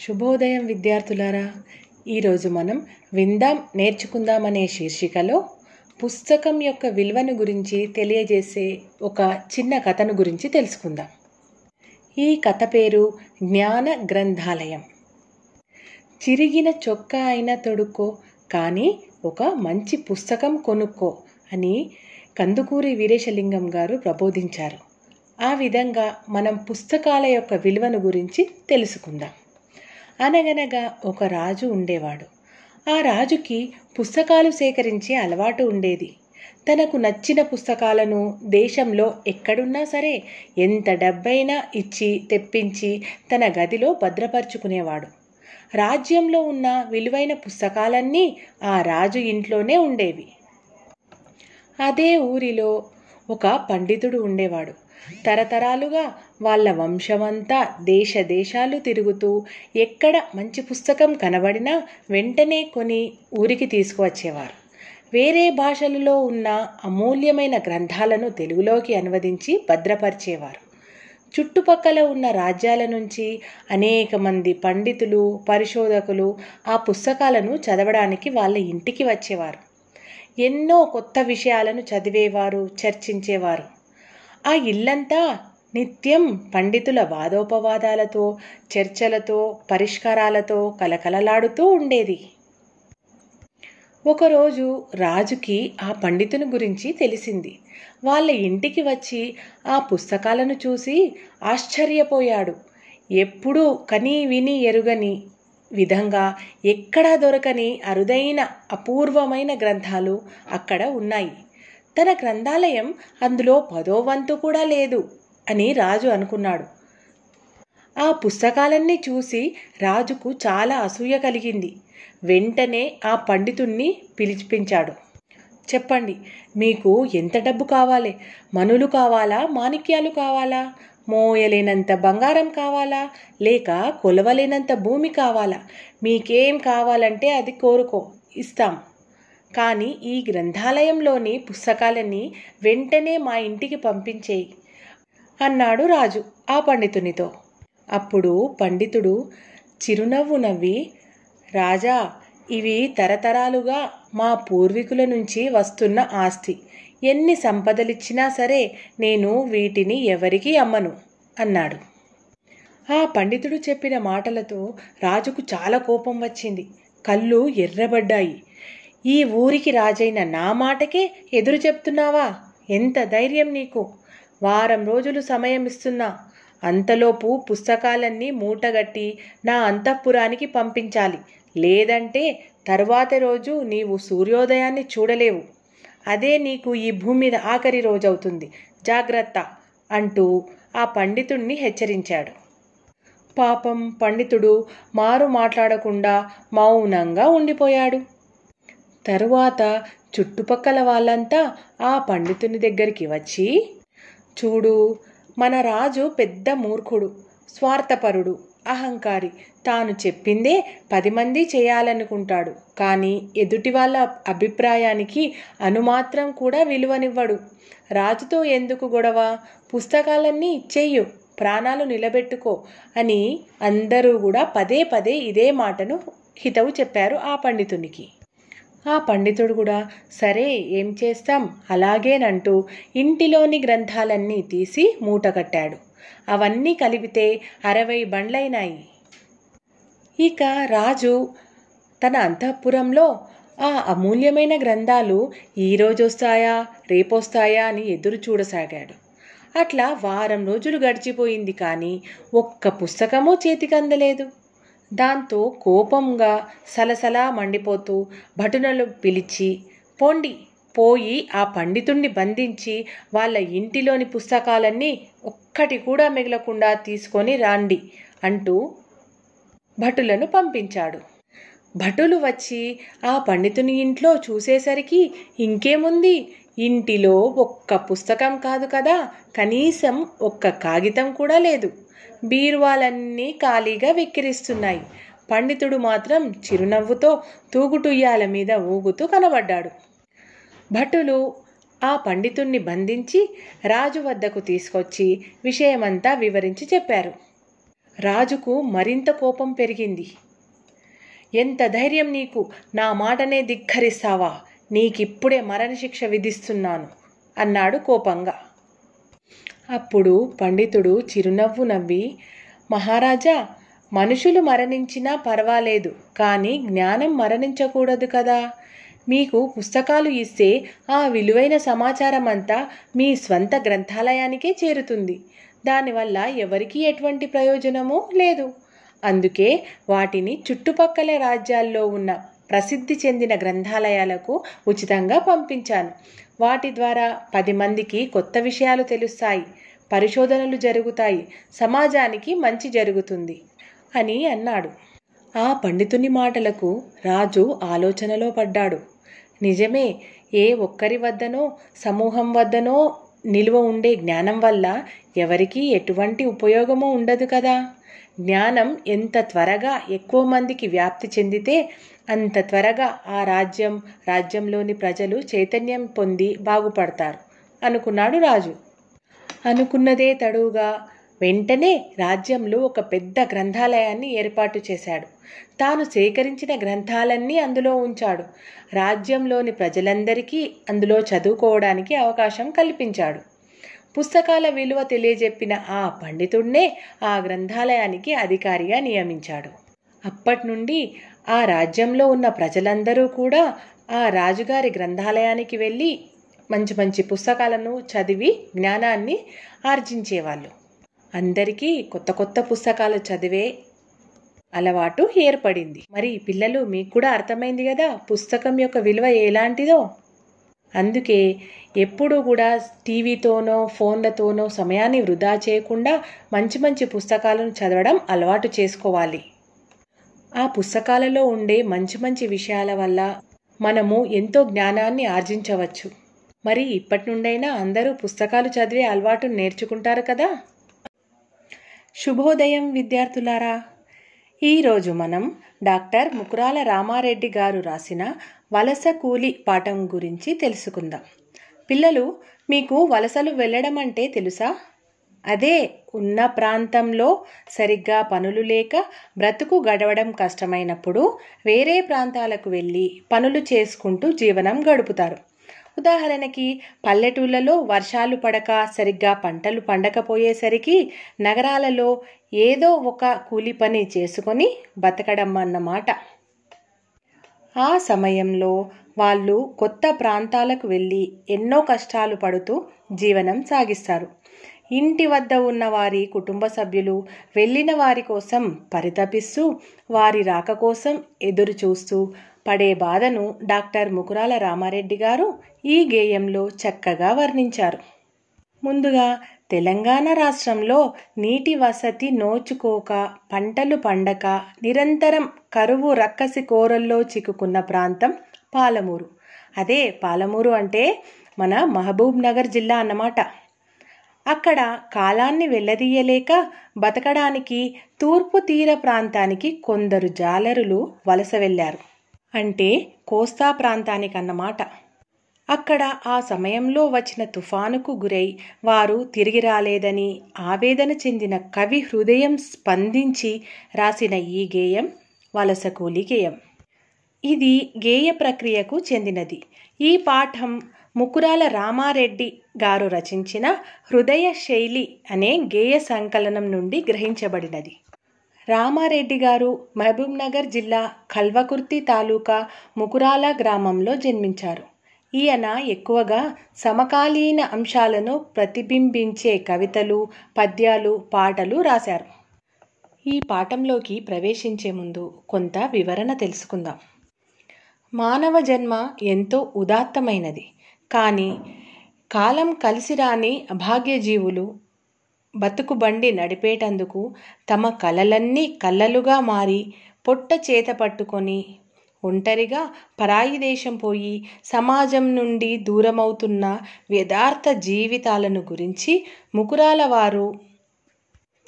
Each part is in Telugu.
శుభోదయం విద్యార్థులారా ఈరోజు మనం విందాం నేర్చుకుందాం అనే శీర్షికలో పుస్తకం యొక్క విలువను గురించి తెలియజేసే ఒక చిన్న కథను గురించి తెలుసుకుందాం. ఈ కథ పేరు జ్ఞాన గ్రంథాలయం. చిరిగిన చొక్కా అయినా తొడుక్కో కానీ ఒక మంచి పుస్తకం కొనుక్కో అని కందుకూరి వీరేశలింగం గారు ప్రబోధించారు. ఆ విధంగా మనం పుస్తకాల యొక్క విలువను గురించి తెలుసుకుందాం. అనగనగా ఒక రాజు ఉండేవాడు. ఆ రాజుకి పుస్తకాలు సేకరించే అలవాటు ఉండేది. తనకు నచ్చిన పుస్తకాలను దేశంలో ఎక్కడున్నా సరే ఎంత డబ్బైనా ఇచ్చి తెప్పించి తన గదిలో భద్రపరుచుకునేవాడు. రాజ్యంలో ఉన్న విలువైన పుస్తకాలన్నీ ఆ రాజు ఇంట్లోనే ఉండేవి. అదే ఊరిలో ఒక పండితుడు ఉండేవాడు. తరతరాలుగా వాళ్ళ వంశమంతా దేశ దేశాలు తిరుగుతూ ఎక్కడ మంచి పుస్తకం కనబడినా వెంటనే కొని ఊరికి తీసుకువచ్చేవారు. వేరే భాషలలో ఉన్న అమూల్యమైన గ్రంథాలను తెలుగులోకి అనువదించి భద్రపరిచేవారు. చుట్టుపక్కల ఉన్న రాజ్యాల నుంచి అనేక మంది పండితులు పరిశోధకులు ఆ పుస్తకాలను చదవడానికి వాళ్ళ ఇంటికి వచ్చేవారు. ఎన్నో కొత్త విషయాలను చదివేవారు చర్చించేవారు. ఆ ఇల్లంతా నిత్యం పండితుల వాదోపవాదాలతో చర్చలతో పరిష్కారాలతో కలకలలాడుతూ ఉండేది. ఒకరోజు రాజుకి ఆ పండితుని గురించి తెలిసింది. వాళ్ళ ఇంటికి వచ్చి ఆ పుస్తకాలను చూసి ఆశ్చర్యపోయాడు. ఎప్పుడూ కని విని ఎరుగని విధంగా ఎక్కడా దొరకని అరుదైన అపూర్వమైన గ్రంథాలు అక్కడ ఉన్నాయి. తన గ్రంథాలయం అందులో పదో వంతు కూడా లేదు అని రాజు అనుకున్నాడు. ఆ పుస్తకాలన్నీ చూసి రాజుకు చాలా అసూయ కలిగింది. వెంటనే ఆ పండితుణ్ణి పిలిచిపించాడు చెప్పండి మీకు ఎంత డబ్బు కావాలి? మనులు కావాలా? మాణిక్యాలు కావాలా? మోయలేనంత బంగారం కావాలా? లేక కొలవలేనంత భూమి కావాలా? మీకేం కావాలంటే అది కోరుకో ఇస్తాం. కానీ ఈ గ్రంథాలయంలోని పుస్తకాలన్నీ వెంటనే మా ఇంటికి పంపించేయి అన్నాడు రాజు ఆ పండితునితో. అప్పుడు పండితుడు చిరునవ్వు నవ్వి రాజా ఇవి తరతరాలుగా మా పూర్వీకుల నుంచి వస్తున్న ఆస్తి. ఎన్ని సంపదలిచ్చినా సరే నేను వీటిని ఎవరికీ అమ్మను అన్నాడు. ఆ పండితుడు చెప్పిన మాటలతో రాజుకు చాలా కోపం వచ్చింది. కళ్ళు ఎర్రబడ్డాయి. ఈ ఊరికి రాజైన నా మాటకే ఎదురు చెప్తున్నావా? ఎంత ధైర్యం నీకు? వారం రోజులు సమయం ఇస్తున్నా. అంతలోపు పుస్తకాలన్నీ మూటగట్టి నా అంతఃపురానికి పంపించాలి. లేదంటే తరువాత రోజు నీవు సూర్యోదయాన్ని చూడలేవు. అదే నీకు ఈ భూమి మీద ఆఖరి రోజవుతుంది. జాగ్రత్త! అంటూ ఆ పండితుణ్ణి హెచ్చరించాడు. పాపం పండితుడు మారు మాట్లాడకుండా మౌనంగా ఉండిపోయాడు. తరువాత చుట్టుపక్కల వాళ్ళంతా ఆ పండితుని దగ్గరికి వచ్చి చూడు మన రాజు పెద్ద మూర్ఖుడు స్వార్థపరుడు అహంకారి. తాను చెప్పిందే పది మంది చేయాలనుకుంటాడు. కానీ ఎదుటి వాళ్ళ అభిప్రాయానికి అనుమాత్రం కూడా విలువనివ్వడు. రాజుతో ఎందుకు గొడవ? పుస్తకాలన్నీ ఇచ్చేయు ప్రాణాలు నిలబెట్టుకో అని అందరూ కూడా పదే పదే ఇదే మాటను హితవు చెప్పారు ఆ పండితునికి. ఆ పండితుడు కూడా సరే ఏం చేస్తాం? అలాగేనంటూ ఇంటిలోని గ్రంథాలన్నీ తీసి మూటగట్టాడు అవన్నీ కలిపితే అరవై బండ్లైనాయి. ఇక రాజు తన అంతఃపురంలో ఆ అమూల్యమైన గ్రంథాలు ఈరోజు వస్తాయా రేపొస్తాయా అని ఎదురు చూడసాగాడు. అట్లా వారం రోజులు గడిచిపోయింది కానీ ఒక్క పుస్తకమూ చేతికి అందలేదు. దాంతో కోపంగా సలసలా మండిపోతూ భటునలు పిలిచి పోండి పోయి ఆ పండితుణ్ణి బంధించి వాళ్ళ ఇంటిలోని పుస్తకాలన్నీ ఒక్కటి కూడా మిగలకుండా తీసుకొని రాండి అంటూ భటులను పంపించాడు. భటులు వచ్చి ఆ పండితుని ఇంట్లో చూసేసరికి ఇంకేముంది? ఇంటిలో ఒక్క పుస్తకం కాదు కదా కనీసం ఒక్క కాగితం కూడా లేదు. బీరువాలన్నీ ఖాళీగా వెక్కిరిస్తున్నాయి పండితుడు మాత్రం చిరునవ్వుతో తూగుటుయ్యాల మీద ఊగుతూ కనబడ్డాడు. భటులు ఆ పండితుణ్ణి బంధించి రాజు వద్దకు తీసుకొచ్చి విషయమంతా వివరించి చెప్పారు. రాజుకు మరింత కోపం పెరిగింది. ఎంత ధైర్యం నీకు నా మాటనే ధిక్కరిస్తావా? నీకిప్పుడే మరణశిక్ష విధిస్తున్నాను అన్నాడు కోపంగా. అప్పుడు పండితుడు చిరునవ్వు నవ్వి మహారాజా మనుషులు మరణించినా పర్వాలేదు కానీ జ్ఞానం మరణించకూడదు కదా. మీకు పుస్తకాలు ఇస్తే ఆ విలువైన సమాచారం అంతా మీ స్వంత గ్రంథాలయానికే చేరుతుంది. దానివల్ల ఎవరికీ ఎటువంటి ప్రయోజనమూ లేదు. అందుకే వాటిని చుట్టుపక్కల రాజ్యాల్లో ఉన్న ప్రసిద్ధి చెందిన గ్రంథాలయాలకు ఉచితంగా పంపించాను. వాటి ద్వారా పది మందికి కొత్త విషయాలు తెలుస్తాయి పరిశోధనలు జరుగుతాయి సమాజానికి మంచి జరుగుతుంది అని అన్నాడు. ఆ పండితుని మాటలకు రాజు ఆలోచనలో పడ్డాడు. నిజమే ఏ ఒక్కరి వద్దనో సమూహం వద్దనో నిలువ ఉండే జ్ఞానం వల్ల ఎవరికీ ఎటువంటి ఉపయోగము ఉండదు కదా. జ్ఞానం ఎంత త్వరగా ఎక్కువ మందికి వ్యాప్తి చెందితే అంత త్వరగా ఆ రాజ్యం రాజ్యంలోని ప్రజలు చైతన్యం పొంది బాగుపడతారు అనుకున్నాడు రాజు. అనుకున్నదే తడువుగా వెంటనే రాజ్యంలో ఒక పెద్ద గ్రంథాలయాన్ని ఏర్పాటు చేశాడు. తాను సేకరించిన గ్రంథాలన్నీ అందులో ఉంచాడు. రాజ్యంలోని ప్రజలందరికీ అందులో చదువుకోవడానికి అవకాశం కల్పించాడు. పుస్తకాల విలువ తెలియజెప్పిన ఆ పండితుడినే ఆ గ్రంథాలయానికి అధికారిగా నియమించాడు. అప్పటి నుండి ఆ రాజ్యంలో ఉన్న ప్రజలందరూ కూడా ఆ రాజుగారి గ్రంథాలయానికి వెళ్ళి మంచి మంచి పుస్తకాలను చదివి జ్ఞానాన్ని ఆర్జించేవాళ్ళు. అందరికీ కొత్త కొత్త పుస్తకాలు చదివే అలవాటు ఏర్పడింది. మరి పిల్లలు మీకు కూడా అర్థమైంది కదా పుస్తకం యొక్క విలువ ఎలాంటిదో? అందుకే ఎప్పుడూ కూడా టీవీతోనో ఫోన్లతోనో సమయాన్ని వృధా చేయకుండా మంచి మంచి పుస్తకాలను చదవడం అలవాటు చేసుకోవాలి. ఆ పుస్తకాలలో ఉండే మంచి మంచి విషయాల వల్ల మనము ఎంతో జ్ఞానాన్ని ఆర్జించవచ్చు. మరి ఇప్పటి నుండైనా అందరూ పుస్తకాలు చదివే అలవాటు నేర్చుకుంటారు కదా? శుభోదయం విద్యార్థులారా ఈరోజు మనం డాక్టర్ ముకురాల రామారెడ్డి గారు రాసిన వలస కూలి పాఠం గురించి తెలుసుకుందాం. పిల్లలు మీకు వలసలు వెళ్ళడం అంటే తెలుసా? అదే ఉన్న ప్రాంతంలో సరిగ్గా పనులు లేక బ్రతుకు గడవడం కష్టమైనప్పుడు వేరే ప్రాంతాలకు వెళ్ళి పనులు చేసుకుంటూ జీవనం గడుపుతారు. ఉదాహరణకి పల్లెటూళ్ళలో వర్షాలు పడక సరిగ్గా పంటలు పండకపోయేసరికి నగరాలలో ఏదో ఒక కూలి పని చేసుకొని బతకడం అన్నమాట. ఆ సమయంలో వాళ్ళు కొత్త ప్రాంతాలకు వెళ్ళి ఎన్నో కష్టాలు పడుతూ జీవనం సాగిస్తారు. ఇంటి వద్ద ఉన్న వారి కుటుంబ సభ్యులు వెళ్ళిన వారి కోసం పరితపిస్తూ వారి రాక కోసం ఎదురు చూస్తూ పడే బాధను డాక్టర్ ముకురాల రామారెడ్డి గారు ఈ గేయంలో చక్కగా వర్ణించారు. ముందుగా తెలంగాణ రాష్ట్రంలో నీటి వసతి నోచుకోక పంటలు పండక నిరంతరం కరువు రక్కసి కోరల్లో చిక్కుకున్న ప్రాంతం పాలమూరు. అదే పాలమూరు అంటే మన మహబూబ్ నగర్ జిల్లా అన్నమాట. అక్కడ కాలాన్ని వెళ్ళదీయలేక బతకడానికి తూర్పు తీర ప్రాంతానికి కొందరు జాలరులు వలస వెళ్ళారు. అంటే కోస్తా ప్రాంతానికి అన్నమాట అక్కడ ఆ సమయంలో వచ్చిన తుఫానుకు గురై వారు తిరిగి రాలేదని ఆవేదన చెందిన కవి హృదయం స్పందించి రాసిన ఈ గేయం వలసకూలి గేయం ఇది గేయ ప్రక్రియకు చెందినది. ఈ పాఠం ముకురాల రామారెడ్డి గారు రచించిన హృదయ శైలి అనే గేయ సంకలనం నుండి గ్రహించబడినది. రామారెడ్డి గారు మహబూబ్నగర్ జిల్లా కల్వకుర్తి తాలూకా ముకురాల గ్రామంలో జన్మించారు. ఈయన ఎక్కువగా సమకాలీన అంశాలను ప్రతిబింబించే కవితలు పద్యాలు పాటలు రాశారు. ఈ పాఠంలోకి ప్రవేశించే ముందు కొంత వివరణ తెలుసుకుందాం. మానవ జన్మ ఎంతో ఉదాత్తమైనది. కానీ కాలం కలిసిరాని అభాగ్యజీవులు బతుకు బండి నడిపేటందుకు తమ కలలన్నీ కళ్ళలుగా మారి పొట్ట చేత పట్టుకొని ఒంటరిగా పరాయి దేశం పోయి సమాజం నుండి దూరమవుతున్న వ్యదార్థ జీవితాలను గురించి ముకురాల వారు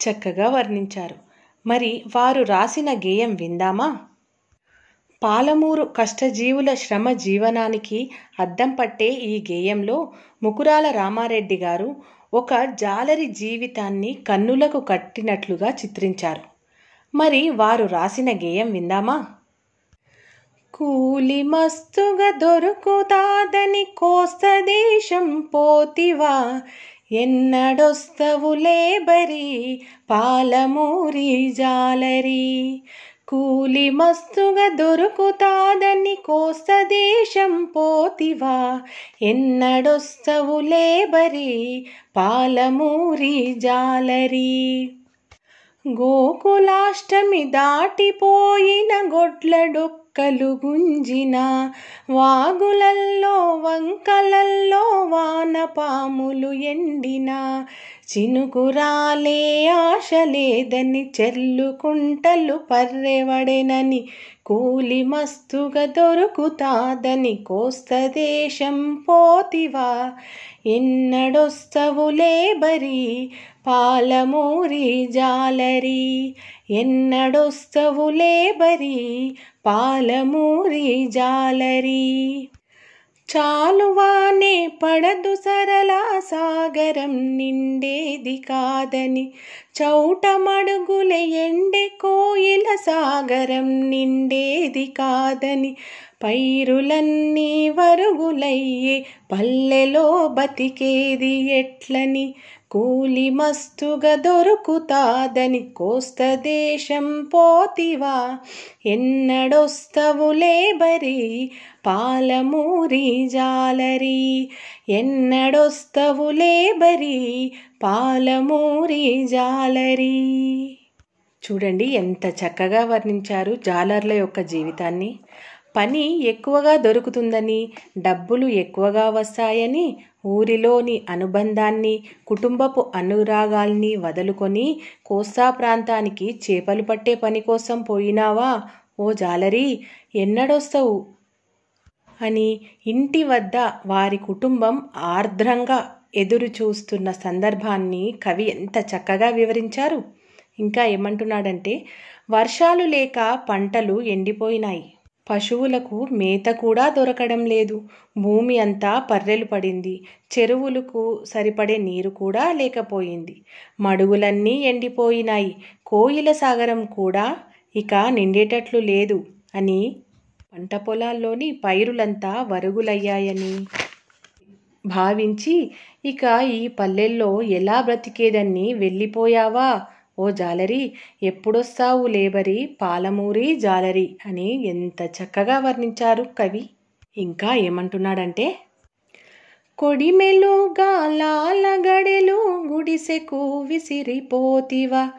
చక్కగా వర్ణించారు. మరి వారు రాసిన గేయం విందామా? పాలమూరు కష్టజీవుల శ్రమ జీవనానికి అద్దం పట్టే ఈ గేయంలో ముకురాల రామారెడ్డి గారు ఒక జాలరి జీవితాన్ని కన్నులకు కట్టినట్లుగా చిత్రించారు. మరి వారు రాసిన గేయం విందామా? కూలి మస్తుగా దొరుకుతాదని కోస్త దేశం పోతివా ఎన్నడొస్తవులే లేబరి పాలమూరి జాలరి. కూలి మస్తుగా దొరుకుతాదని కోస్త దేశం పోతివా. ఎన్నడొస్తవు లేబరి పాలమూరి జాలరి. గోకులాష్టమి దాటిపోయిన గొడ్లడొక్కలు గుంజిన వాగులల్లో వంకలల్లో వానపాములు ఎండిన. చినుకురాలే ఆశ లేదని చెల్లుకుంటలు పర్రెవడెనని కూలి మస్తుగా దొరుకుతాదని కోస్త దేశం పోతివా. ఎన్నడొస్తవులే బరి పాలమూరి జాలరి. ఎన్నడొస్తవులే బరీ పాలమూరి జాలరి. చాలువానే పడదు సరళ సాగరం నిండేది కాదని. చౌటమడుగుల ఎండే కోయిల సాగరం నిండేది కాదని. పైరులన్నీ వరుగులయ్యే పల్లెలో బతికేది ఎట్లని? కూలి మస్తుగా దొరుకుతాదని కోస్త దేశం పోతివా? ఎన్నడొస్తవులే బరీ పాలమూరి జాలరి ఎన్నడొస్తవులే బరి పాలమూరి జాలరి. చూడండి ఎంత చక్కగా వర్ణించారు జాలర్ల యొక్క జీవితాన్ని. పని ఎక్కువగా దొరుకుతుందని డబ్బులు ఎక్కువగా వస్తాయని ఊరిలోని అనుబంధాన్ని కుటుంబపు అనురాగాల్ని వదులుకొని కోస్తా ప్రాంతానికి చేపలు పట్టే పని కోసం పోయినావా? ఓ జాలరి ఎన్నడొస్తావు? అని ఇంటి వద్ద వారి కుటుంబం ఆర్ద్రంగా ఎదురు చూస్తున్న సందర్భాన్ని కవి ఎంత చక్కగా వివరించారు. ఇంకా ఏమంటున్నాడంటే వర్షాలు లేక పంటలు ఎండిపోయినాయి. పశువులకు మేత కూడా దొరకడం లేదు. భూమి అంతా పర్రెలు పడింది. చెరువులకు సరిపడే నీరు కూడా లేకపోయింది. మడుగులన్నీ ఎండిపోయినాయి. కోయిల సాగరం కూడా ఇక నిండేటట్లు లేదు అని పంట పొలాల్లోని పైరులంతా వరుగులయ్యాయని భావించి ఇక ఈ పల్లెల్లో ఎలా బ్రతికేదన్ని వెళ్ళిపోయావా? ఓ జాలరి ఎప్పుడొస్తావు లేబరి? పాలమూరి జాలరి అని ఎంత చక్కగా వర్ణించారు కవి. ఇంకా ఏమంటున్నాడంటే కొడిమెలుగా లాలగడెలు గుడిసెకు విసిరిపోతివా.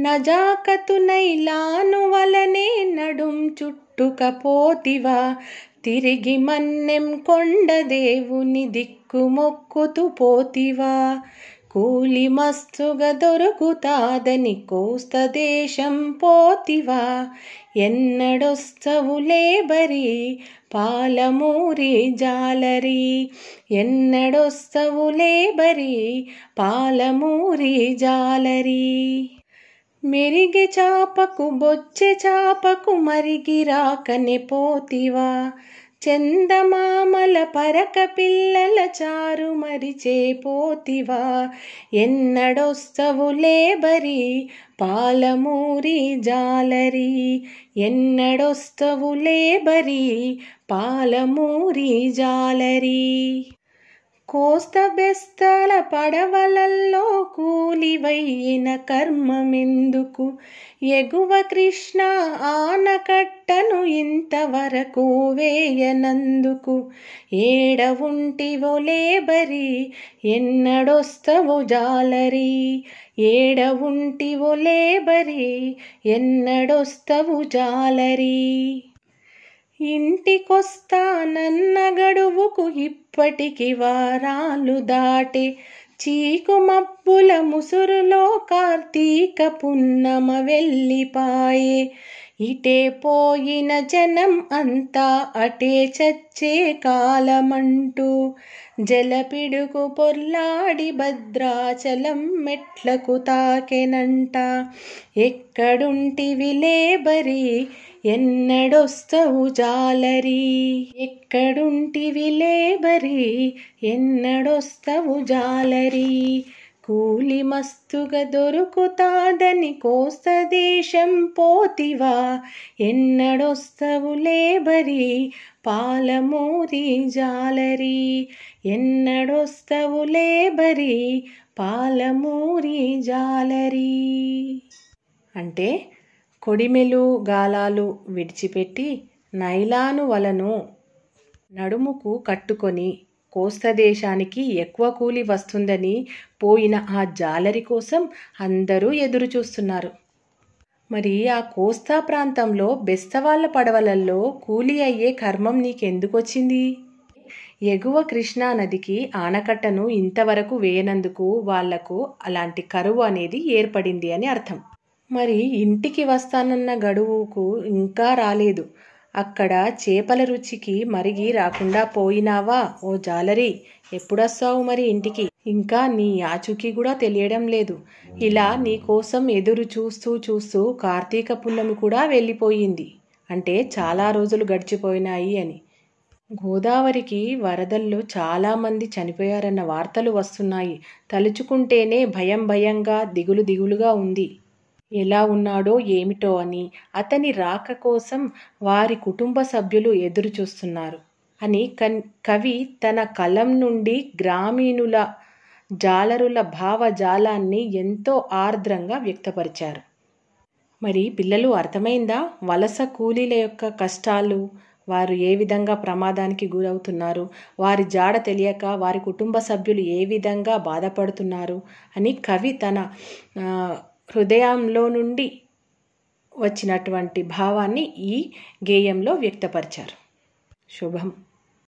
నజాకతునైలాను వలనే నడుం చుట్టూ కొట్టుకపోతివా తిరిగి మన్నెం కొండ దేవుని దిక్కుమొక్కుతూ పోతివా? కూలి మస్తుగా దొరుకుతాదని కోస్త దేశం పోతివా? ఎన్నడొస్తవు లేబరి పాలమూరి జాలరి? ఎన్నడొస్తవు లేబరి పాలమూరి జాలరి? మెరిగి చాపకు బొచ్చె చాపకు మరిగి రాకనే పోతివా. చందమామల పరక పిల్లల చారు మరిచే పోతివా. ఎన్నడొస్తవులే బరి పాలమూరి జాలరి. ఎన్నడొస్తవులే బరి పాలమూరి జాలరి. కోస్త బెస్తల పడవలల్లో కూలివయ్యిన కర్మమెందుకు? ఎగువ కృష్ణ ఆనకట్టను ఇంతవరకు వేయనందుకు? ఏడ ఉంటివో లేబరి ఎన్నడొస్తవో జాలరి? ఏడ ఉంటివో లేబరి ఎన్నడొస్తవు జాలరి? ఇంటికొస్తానన్న గడువుకు ఇప్పటికి వారాలు దాటే. చీకుమబ్బుల ముసురులో కార్తీక పున్నమ వెళ్ళిపాయే ఇటే పోయిన జనం అంతా అటే చచ్చే కాలమంటూ. జలపిడుకు పొర్లాడి భద్రాచలం మెట్లకు తాకెనంట. ఎక్కడుంటివి లేబరి? ఎన్నడొస్తవు జాలరి? ఎక్కడుంటివి లేబరి? ఎన్నడొస్తవు జాలరి? కూలి మస్తుగా దొరుకుతాదని కోస్త దేశం పోతివా? ఎన్నడొస్తవు లేబరి? పాలమూరి జాలరి? ఎన్నడొస్తవు లేబరి? పాలమూరి జాలరి? అంటే కొడిమెలు గాలాలు విడిచిపెట్టి నైలాను వలను నడుముకు కట్టుకొని కోస్తదేశానికి ఎక్కువ కూలి వస్తుందని పోయిన ఆ జాలరి కోసం అందరూ ఎదురు చూస్తున్నారు. మరి ఆ కోస్తా ప్రాంతంలో బెస్తవాళ్ళ పడవలల్లో కూలి అయ్యే కర్మం నీకెందుకొచ్చింది? ఎగువ కృష్ణా నదికి ఆనకట్టను ఇంతవరకు వేయనందుకు వాళ్ళకు అలాంటి కరువు అనేది ఏర్పడింది అని అర్థం. మరి ఇంటికి వస్తానన్న గడువుకు ఇంకా రాలేదు. అక్కడ చేపల రుచికి మరిగి రాకుండా పోయినావా? ఓ జాలరి ఎప్పుడొస్తావు మరి ఇంటికి? ఇంకా నీ ఆచూకీ కూడా తెలియడం లేదు. ఇలా నీ కోసం ఎదురు చూస్తూ చూస్తూ కార్తీక పున్నమి కూడా వెళ్ళిపోయింది. అంటే చాలా రోజులు గడిచిపోయినాయి అని. గోదావరికి వరదల్లో చాలామంది చనిపోయారన్న వార్తలు వస్తున్నాయి. తలుచుకుంటేనే భయం భయంగా దిగులు దిగులుగా ఉంది. ఎలా ఉన్నాడో ఏమిటో అని అతని రాక కోసం వారి కుటుంబ సభ్యులు ఎదురు చూస్తున్నారు అని కన్ కవి తన కలం నుండి గ్రామీణుల జాలరుల భావజాలాన్ని ఎంతో ఆర్ద్రంగా వ్యక్తపరిచారు. మరి పిల్లలు అర్థమైందా? వలస కూలీల యొక్క కష్టాలు వారు ఏ విధంగా ప్రమాదానికి గురవుతున్నారు వారి జాడ తెలియక వారి కుటుంబ సభ్యులు ఏ విధంగా బాధపడుతున్నారు అని కవి తన హృదయంలో నుండి వచ్చినటువంటి భావాన్ని ఈ గేయంలో వ్యక్తపరిచారు. శుభం.